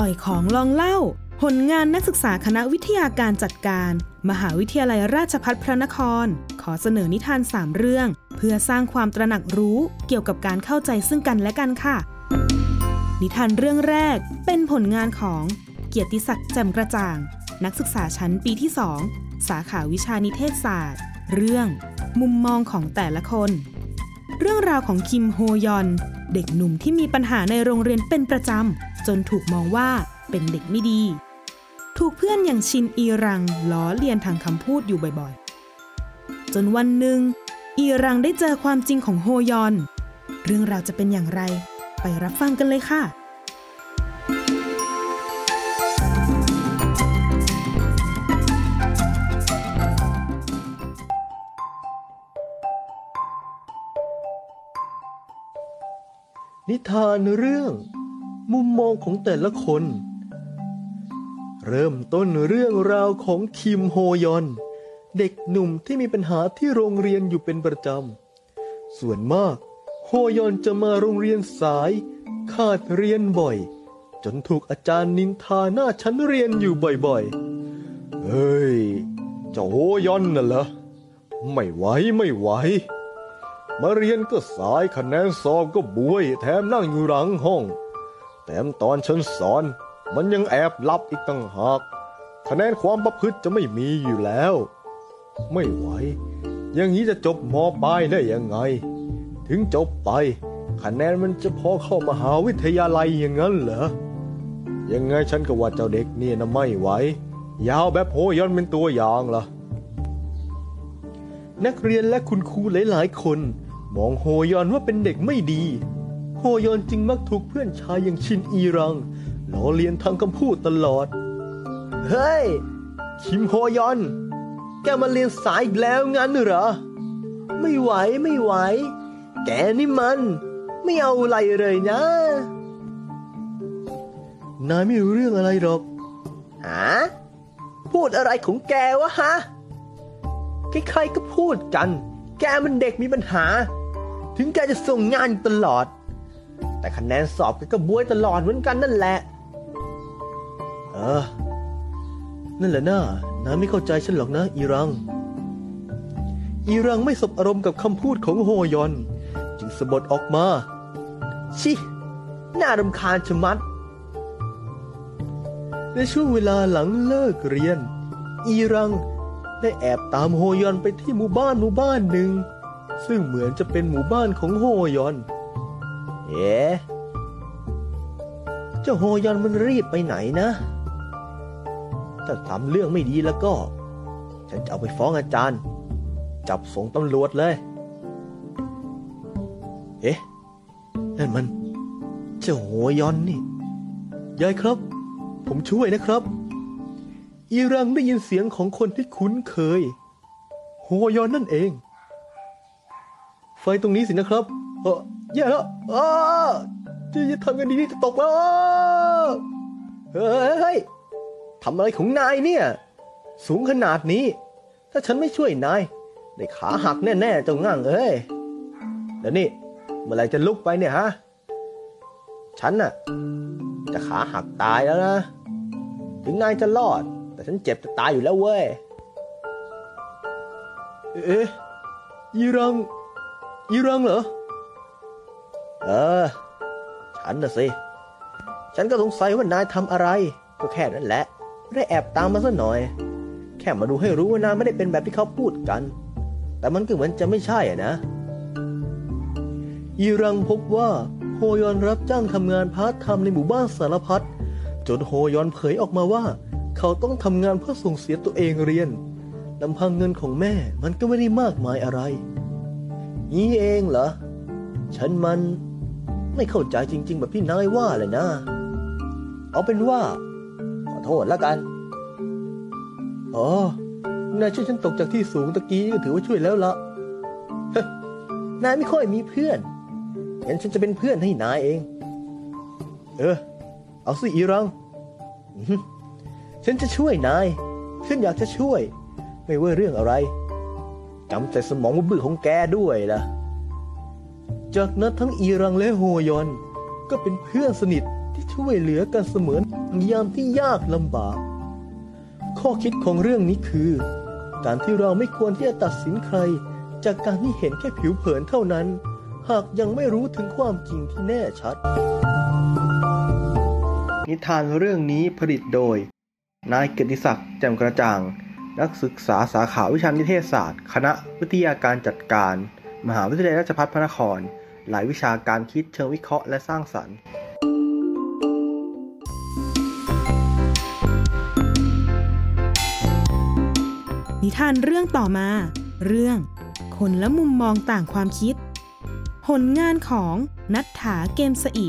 ล่อยของลองเล่า ผลงานนักศึกษาคณะวิทยาการจัดการ มหาวิทยาลัยราชภัฏพระนคร ขอเสนอนิทานสามเรื่อง เพื่อสร้างความตระหนักรู้เกี่ยวกับการเข้าใจซึ่งกันและกันค่ะ นิทานเรื่องแรกเป็นผลงานของเกียรติศักดิ์แจ่มกระจ่าง นักศึกษาชั้นปีที่ 2 สาขาวิชานิเทศศาสตร์ เรื่อง มุมมองของแต่ละคน เรื่องราวของคิมโฮยอน เด็กหนุ่มที่มีปัญหาในโรงเรียนเป็นประจำ จนถูกมองว่าเป็นเด็กไม่ดี ถูกเพื่อนอย่างชินอีรังล้อเลียนทางคำพูดอยู่บ่อยๆ จนวันหนึ่ง อีรังได้เจอความจริงของโฮยอน เรื่องราวจะเป็นอย่างไร ไปรับฟังกันเลยค่ะ ทานเรื่อง มุมมองของแต่ละคน เริ่มต้นเรื่องราวของคิมโฮยอน เด็กหนุ่มที่มีปัญหาที่โรงเรียนอยู่เป็นประจำ ส่วนมาก โฮยอนจะมาโรงเรียนสาย ขาดเรียนบ่อย จนถูกอาจารย์นินทาหน้าชั้นเรียนอยู่บ่อยๆ เฮ้ยเจ้าโฮยอนน่ะเหรอไม่ไหวไม่ไหว มาเรียนก็สายคะแนนสอบก็บวย แถมนั่งอยู่หลังห้อง แถมตอนฉันสอน มันยังแอบลับอีกต่างหาก คะแนนความประพฤติจะไม่มีอยู่แล้ว ไม่ไหว อย่างนี้จะจบมปลายได้ยังไง ถึงจบไป คะแนนมันจะพอเข้ามหาวิทยาลัยอย่างนั้นเหรอ ยังไงฉันก็ว่าเจ้าเด็กนี่นะไม่ไหว ยาวแบบโหย้อนเป็นตัวอย่างล่ะนักเรียนและคุณครูหลาย ๆ คน มองโฮยอนว่าเป็นเด็กไม่ดี โฮยอนจึงมักถูกเพื่อนชายอย่างชินอีรังล้อเลียนทางคำพูดตลอด เฮ้ย คิมโฮยอน แกมาเรียนสายอีกแล้วงั้นเหรอ ไม่ไหวไม่ไหว แกนี่มัน ไม่เอาอะไรเลยนะ นายไม่รู้เรื่องอะไรหรอกฮะพูดอะไรของแกวะฮะ ใครๆก็พูดกัน แกมันเด็กมีปัญหา ถึงแกจะส่งงานตลอด แต่คะแนนสอบแกก็บวยตลอดเหมือนกันนั่นแหละ เออ นั่นแหละนะน้าไม่เข้าใจฉันหรอกนะ อีรัง อีรังไม่สบอารมณ์กับคำพูดของโฮยอน จึงสะบดออกมา ชิ น่ารำคาญชะมัด ในช่วงเวลาหลังเลิกเรียน อีรังได้แอบตามโฮยอนไปที่หมู่บ้านหมู่บ้านหนึ่ง ซึ่งเหมือนจะเป็นหมู่บ้านของโฮยอน เอ๊ะเจ้าโฮยอนมันรีบไปไหนนะ ถ้าทำเรื่องไม่ดีแล้วก็ ฉันจะเอาไปฟ้องอาจารย์ จับส่งตำรวจเลย เอ๊ะนั่นมัน เจ้าโฮยอนนี่ ยายครับ ผมช่วยนะครับ อีรังได้ยินเสียงของคนที่คุ้นเคย โฮยอนนั่นเอง ไฟตรงนี้สินะครับ เออแย่แล้วอ้าจะจะทำกันดีๆจะตกแล้วอ้าเฮ้ยเฮ้ยทำอะไรของนายเนี่ย สูงขนาดนี้ ถ้าฉันไม่ช่วยนายได้ขาหักแน่ๆเจ้าง่างเอ้ยแล้วนี่เมื่อไรจะลุกไปเนี่ยฮะฉันน่ะ จะขาหักตายแล้วนะ ถึงนายจะรอด แต่ฉันเจ็บจะตายอยู่แล้วเว้ย เอ๊ะยีรัง ยีรังเหรอ เออ ฉันน่ะสิ ฉันก็สงสัยว่านายทำอะไร ก็แค่นั้นแหละ ไม่ได้แอบตามมาซะหน่อย แค่มาดูให้รู้ว่านายไม่ได้เป็นแบบที่เขาพูดกัน แต่มันก็เหมือนจะไม่ใช่อะนะอีรังพบว่าโฮยอนรับจ้างทำงานพาร์ทไทม์ในหมู่บ้านสารพัดจนโฮยอนเผยออกมาว่า เขาต้องทำงานเพื่อส่งเสียตัวเองเรียนลำพังเงินของแม่มันก็ไม่ได้มากมายอะไร นี่เองเหรอ ฉันมันไม่เข้าใจจริง ๆ แบบที่นายว่าเลยนะ เอาเป็นว่า ขอโทษแล้วกัน อ๋อนายช่วยฉันตกจากที่สูงตะกี้ก็ถือว่าช่วยแล้วละนายไม่ค่อยมีเพื่อน งั้นฉันจะเป็นเพื่อนให้นายเอง เออ เอาสิอีรัง ฉันจะช่วยนาย ฉันอยากจะช่วย ไม่ว่าเรื่องอะไร จำใส่สมองบื้อของแกด้วยล่ะ จากนั้นทั้งอีรังและโฮยอน ก็เป็นเพื่อนสนิทที่ช่วยเหลือกันเสมอนยามที่ยากลำบาก ข้อคิดของเรื่องนี้คือ การที่เราไม่ควรที่จะตัดสินใคร จากการที่เห็นแค่ผิวเผินเท่านั้น หากยังไม่รู้ถึงความจริงที่แน่ชัด นิทานเรื่องนี้ผลิตโดย นายเกียรติศักดิ์แจ่มกระจ่าง นักศึกษาสาขาวิชานิเทศศาสตร์ คณะวิทยาการจัดการ มหาวิทยาลัยราชภัฏพระนคร หลายวิชาการคิดเชิงวิเคราะห์และสร้างสรรค์นิทานเรื่องต่อมา เรื่อง คนและมุมมองต่างความคิด ผลงานของนัทถาเกมสอิ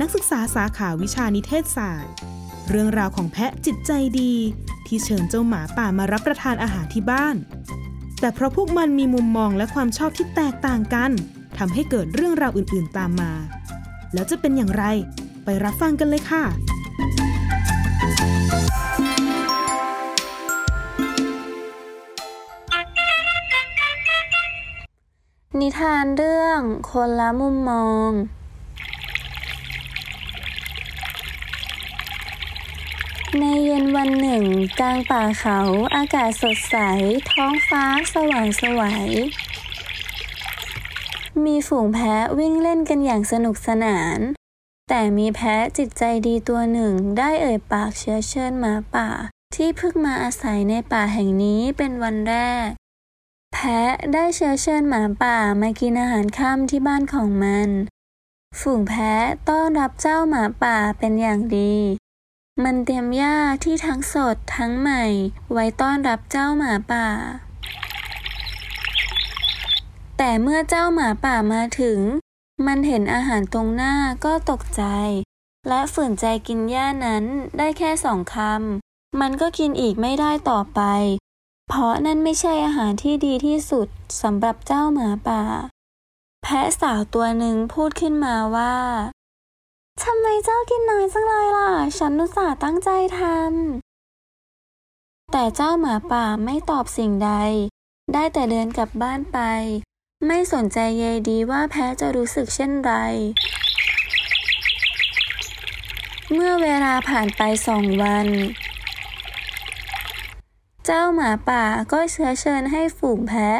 นักศึกษาสาขาวิชานิเทศศาสตร์ เรื่องราวของแพะจิตใจดี ที่เชิญเจ้าหมาป่ามารับประทานอาหารที่บ้าน แต่เพราะพวกมันมีมุมมองและความชอบที่แตกต่างกันทำให้เกิดเรื่องราวอื่นๆตามมา แล้วจะเป็นอย่างไร ไปรับฟังกันเลยค่ะ นิทานเรื่องคนละมุมมอง ในเย็นวันหนึ่ง กลางป่าเขาอากาศสดใส ท้องฟ้าสว่างไสวัยมีฝูงแพะวิ่งเล่นกันอย่างสนุกสนาน แต่มีแพะจิตใจดีตัวหนึ่งได้เอ่ยปากเชื้อเชิญหมาป่า ที่เพิ่งมาอาศัยในป่าแห่งนี้เป็นวันแรก แพะได้เชื้อเชิญหมาป่ามากินอาหารค่ำที่บ้านของมัน ฝูงแพะต้อนรับเจ้าหมาป่าเป็นอย่างดี มันเตรียมหญ้าที่ทั้งสดทั้งใหม่ ไว้ต้อนรับเจ้าหมาป่า แต่เมื่อเจ้าหมาป่ามาถึง มันเห็นอาหารตรงหน้าก็ตกใจ และฝืนใจกินหญ้านั้นได้แค่สองคำ มันก็กินอีกไม่ได้ต่อไป เพราะนั่นไม่ใช่อาหารที่ดีที่สุดสำหรับเจ้าหมาป่า แพะสาวตัวหนึ่งพูดขึ้นมาว่า ทำไมเจ้ากินน้อยจังเลยล่ะ ฉันนุตส่าห์ตั้งใจทำ แต่เจ้าหมาป่าไม่ตอบสิ่งใด ได้แต่เดินกลับบ้านไป ไม่สนใจใยดีว่าแพะจะรู้สึกเช่นไร เมื่อเวลาผ่านไปสองวัน เจ้าหมาป่าก็เชื้อเชิญให้ฝูงแพะ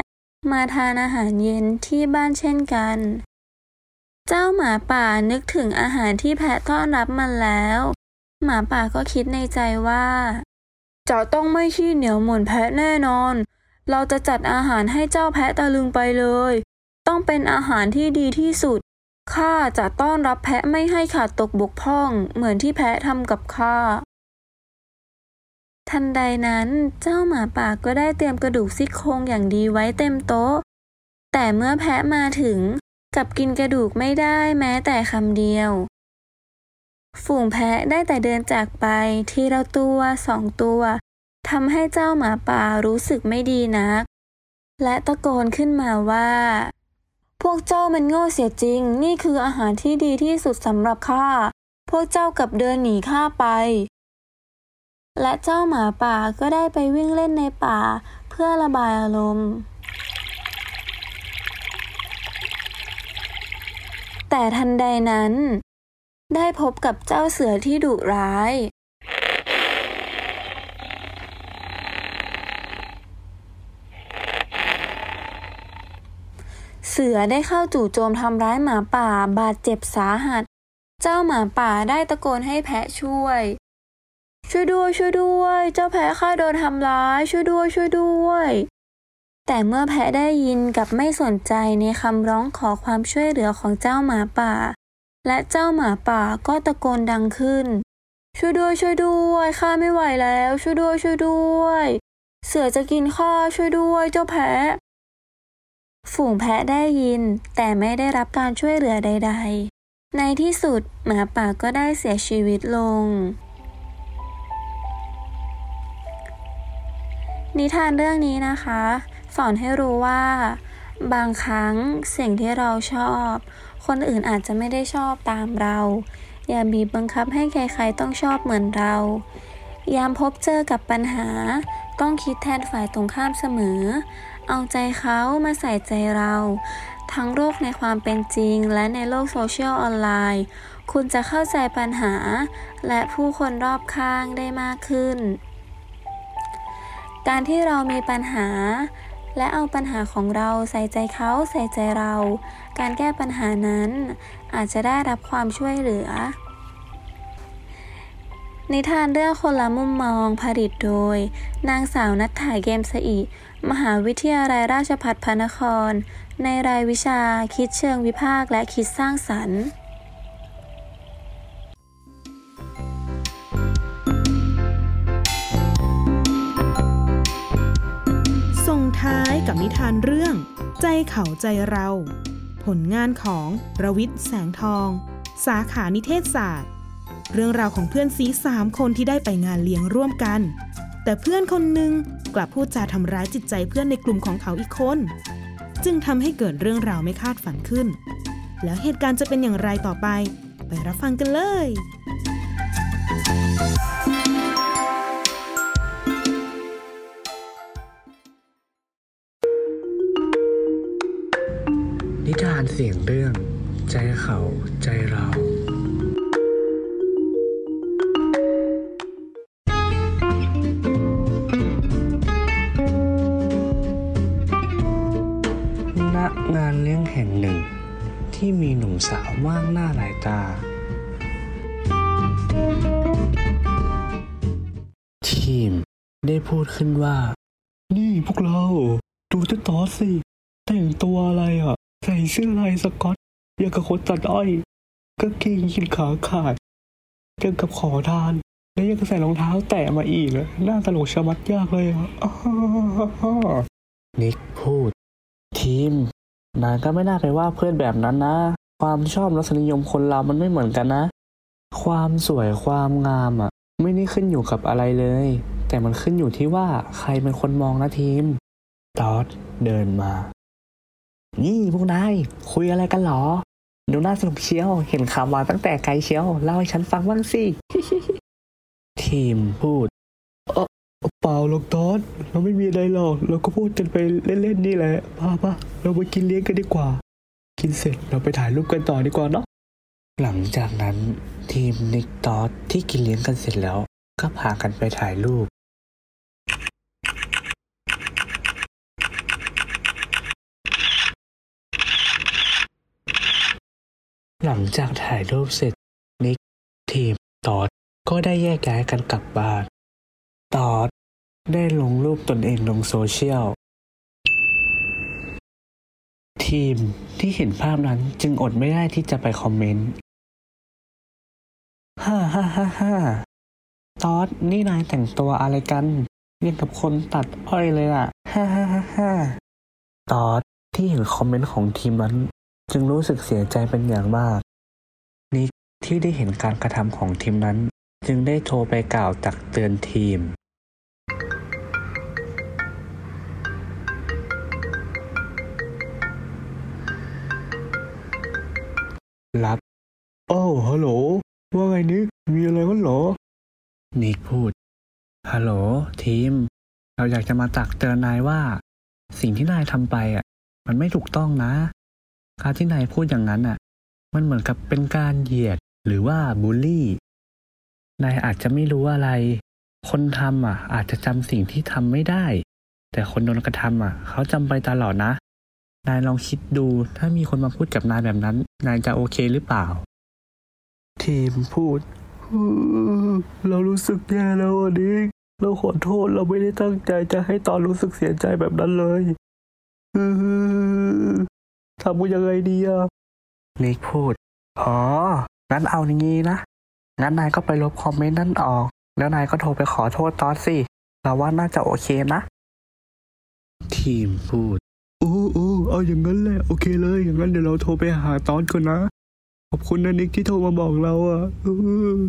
มาทานอาหารเย็นที่บ้านเช่นกัน เจ้าหมาป่านึกถึงอาหารที่แพะต้อนรับมันแล้ว หมาป่าก็คิดในใจว่าจะต้องไม่ขี้เหนียวเหมือนแพะแน่นอน เราจะจัดอาหารให้เจ้าแพะตะลึงไปเลย ต้องเป็นอาหารที่ดีที่สุด ข้าจะต้อนรับแพะไม่ให้ขาดตกบกพร่องเหมือนที่แพะทำกับข้า ทันใดนั้นเจ้าหมาป่าก็ได้เตรียมกระดูกซี่โครงอย่างดีไว้เต็มโต๊ะ แต่เมื่อแพะมาถึง กลับกินกระดูกไม่ได้แม้แต่คำเดียว ฝูงแพะได้แต่เดินจากไปทีละตัวสองตัวทำให้เจ้าหมาป่ารู้สึกไม่ดีนัก และตะโกนขึ้นมาว่า พวกเจ้ามันโง่เสียจริง นี่คืออาหารที่ดีที่สุดสำหรับข้าพวกเจ้ากับเดินหนีข้าไป และเจ้าหมาป่าก็ได้ไปวิ่งเล่นในป่าเพื่อระบายอารมณ์ แต่ทันใดนั้น ได้พบกับเจ้าเสือที่ดุร้าย เสือได้เข้าจู่โจมทำร้ายหมาป่าบาดเจ็บสาหัส เจ้าหมาป่าได้ตะโกนให้แพะช่วย ช่วยด้วยช่วยด้วย เจ้าแพะข้าโดนทำร้าย ช่วยด้วยช่วยด้วย แต่เมื่อแพะได้ยินกับไม่สนใจในคำร้องขอความช่วยเหลือของเจ้าหมาป่า และเจ้าหมาป่าก็ตะโกนดังขึ้น ช่วยด้วยช่วยด้วยข้าไม่ไหวแล้ว ช่วยด้วยช่วยด้วย เสือจะกินข้าช่วยด้วยเจ้าแพะ ฝูงแพะได้ยิน แต่ไม่ได้รับการช่วยเหลือใด ๆ ในที่สุดหมาป่าก็ได้เสียชีวิตลงนิทานเรื่องนี้นะคะ สอนให้รู้ว่า บางครั้งสิ่งที่เราชอบ คนอื่นอาจจะไม่ได้ชอบตามเรา อย่าบีบบังคับให้ใครๆต้องชอบเหมือนเรา ยามพบเจอกับปัญหา ต้องคิดแทนฝ่ายตรงข้ามเสมอ เอาใจเขามาใส่ใจเรา ทั้งโลกในความเป็นจริง และในโลกโซเชียลออนไลน์คุณจะเข้าใจปัญหา และผู้คนรอบข้างได้มากขึ้น การที่เรามีปัญหา และเอาปัญหาของเราใส่ใจเขาใส่ใจเรา การแก้ปัญหานั้นอาจจะได้รับความช่วยเหลือ นิทานเรื่องคนละมุมมองผลิตโดย นางสาวนัทถาเกมสอีมหาวิทยาลัยราชภัฏพระนคร ในรายวิชาคิดเชิงวิพากษ์และคิดสร้างสรรค์ ทานเรื่อง ใจเขาใจเรา ผลงานของประวิทย์แสงทอง สาขานิเทศศาสตร์ เรื่องราวของเพื่อนซีสามคนที่ได้ไปงานเลี้ยงร่วมกัน แต่เพื่อนคนหนึ่งกลับพูดจาทำร้ายจิตใจเพื่อนในกลุ่มของเขาอีกคน จึงทำให้เกิดเรื่องราวไม่คาดฝันขึ้น แล้วเหตุการณ์จะเป็นอย่างไรต่อไป ไปรับฟังกันเลย สียงเรื่อง ใจเขาใจเราณงานเลี้ยงแห่งหนึ่ง ที่มีหนุ่มสาวว่างหน้าหลายตา ทีมได้พูดขึ้นว่า นี่พวกเรา ดูเจ้าตอสสิ แต่งตัวอะไรอะ ส่เสื้อลายสก๊อตอย่างกับคนตัดอ้อยกางเกงยีนขาขาดยังกับขอทาน และยังใส่รองเท้าแตะมาอีกอะน่าตลกชะมัดยากเลยอะนิกพูด ทีม นายก็ไม่น่าไปว่าเพื่อนแบบนั้นนะ ความชอบรสนิยมคนเรามันไม่เหมือนกันนะ ความสวยความงามอะ ไม่ได้ขึ้นอยู่กับอะไรเลย แต่มันขึ้นอยู่ที่ว่าใครเป็นคนมองนะทีม ตอดเดินมา นี่พวกนายคุยอะไรกันหรอ ดูน่าสนุกเชียว เห็นข่าวมาตั้งแต่ไกลเชียว เล่าให้ฉันฟังบ้างสิ ทีมพูดเปล่าหรอกตอสเราไม่มีอะไรหรอก เราก็พูดกันไปเล่นๆนี่แหละพาปะเราไปกินเลี้ยงกันดีกว่า กินเสร็จเราไปถ่ายรูปกันต่อดีกว่าเนาะหลังจากนั้นทีมนิกตอสที่กินเลี้ยงกันเสร็จแล้ว ก็พากันไปถ่ายรูป หลังจากถ่ายรูปเสร็จนิกทีมตอดก็ได้แยกย้ายกันกลับบ้าน ตอดได้ลงรูปตนเองลงโซเชียล ทีมที่เห็นภาพนั้นจึงอดไม่ได้ที่จะไป comment ฮ่าฮ่าฮ่าฮ่าตอดนี่นายแต่งตัวอะไรกันยังกับคนตัดอ้อยเลยอะฮ่าฮ่าฮ่าฮ่าตอดที่เห็น comment ของทีมนั้น จึงรู้สึกเสียใจเป็นอย่างมาก ที่ได้เห็นการกระทำของทีมนั้น จึงได้โทรไปกล่าวตักเตือนทีมรับอ้าวฮัลโหล ว่าไงนิก มีอะไรกันเหรอ นิกพูด ฮัลโหล ทีม เราอยากจะมาตักเตือนนายว่า สิ่งที่นายทำไปอะ มันไม่ถูกต้องนะ การที่นายพูดอย่างนั้นอะ มันเหมือนกับเป็นการเหยียด หรือว่าบูลลี่ นายอาจจะไม่รู้อะไร คนทำอะ อาจจะจำสิ่งที่ทำไม่ได้ แต่คนโดนกระทำอะ เขาจำไปตลอดนะ นายลองคิดดูถ้ามีคนมาพูดกับนายแบบนั้น นายจะโอเคหรือเปล่า ทีมพูด เรารู้สึกแย่แล้วอะนิกเราขอโทษเราไม่ได้ตั้งใจจะให้ตอนรู้สึกเสียใจแบบนั้นเลยอือทำกูยังไงดีอะนิกพูด อ๋อ งั้นเอาอย่างงี้นะ งั้นนายก็ไปลบคอมเมนต์นั่นออก แล้วนายก็โทรไปขอโทษตอสสิ เราว่าน่าจะโอเคนะ ทีมพูดโอ้โอ้เอาอย่างนั้นแหละ โอเคเลย อย่างนั้นเดี๋ยวเราโทรไปหาตอนก่อนนะ ขอบคุณนะนิกที่โทรมาบอกเราอะอื้อ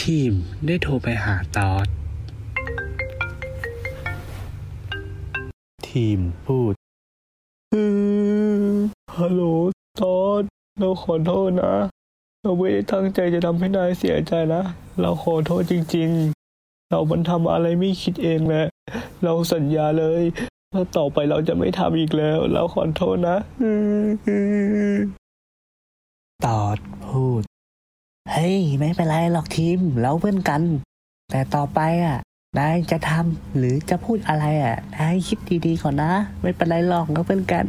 ทีมได้โทรไปหาตอส ทีมพูดอือฮัลโหลตอน เราขอโทษนะ เราไม่ได้ตั้งใจจะทำให้นายเสียใจนะ เราขอโทษจริง ๆ เรามันทำอะไรไม่คิดเองแหละ เราสัญญาเลยว่าต่อไปเราจะไม่ทำอีกแล้ว เราขอโทษนะอือตอสพูพูด เฮ้ย ไม่เป็นไรหรอกทีม เราเพื่อนกัน แต่ต่อไปอะ นายจะทำหรือจะพูดอะไรอะ นายคิดดีๆก่อนนะ ไม่เป็นไรหรอกเราเพื่อนกัน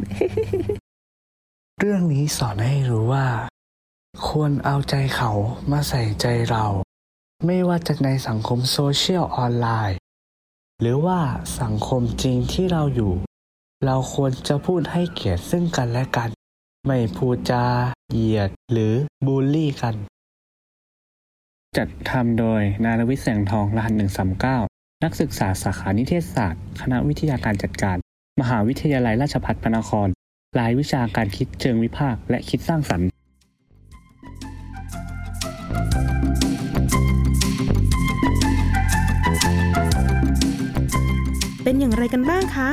เรื่องนี้สอนให้รู้ว่า ควรเอาใจเขามาใส่ใจเรา ไม่ว่าจะในสังคมโซเชียลออนไลน์ หรือว่าสังคมจริงที่เราอยู่ เราควรจะพูดให้เกียรติซึ่งกันและกัน ไม่พูดจาเหยียดหรือบูลลี่กัน จัดทำโดยนารวิทย์แสงทองรหัส139นักศึกษาสาขานิเทศศาสตร์ คณะวิทยาการจัดการ มหาวิทยาลัยราชภัฏพระนคร รายวิชาการคิดเชิงวิพากษ์และคิดสร้างสรรค์เป็นอย่างไรกันบ้างคะ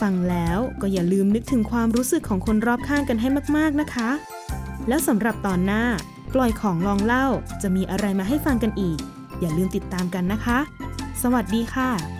ฟังแล้วก็อย่าลืมนึกถึงความรู้สึกของคนรอบข้างกันให้มากๆนะคะ แล้วสำหรับตอนหน้า ปล่อยของลองเล่าจะมีอะไรมาให้ฟังกันอีก อย่าลืมติดตามกันนะคะ สวัสดีค่ะ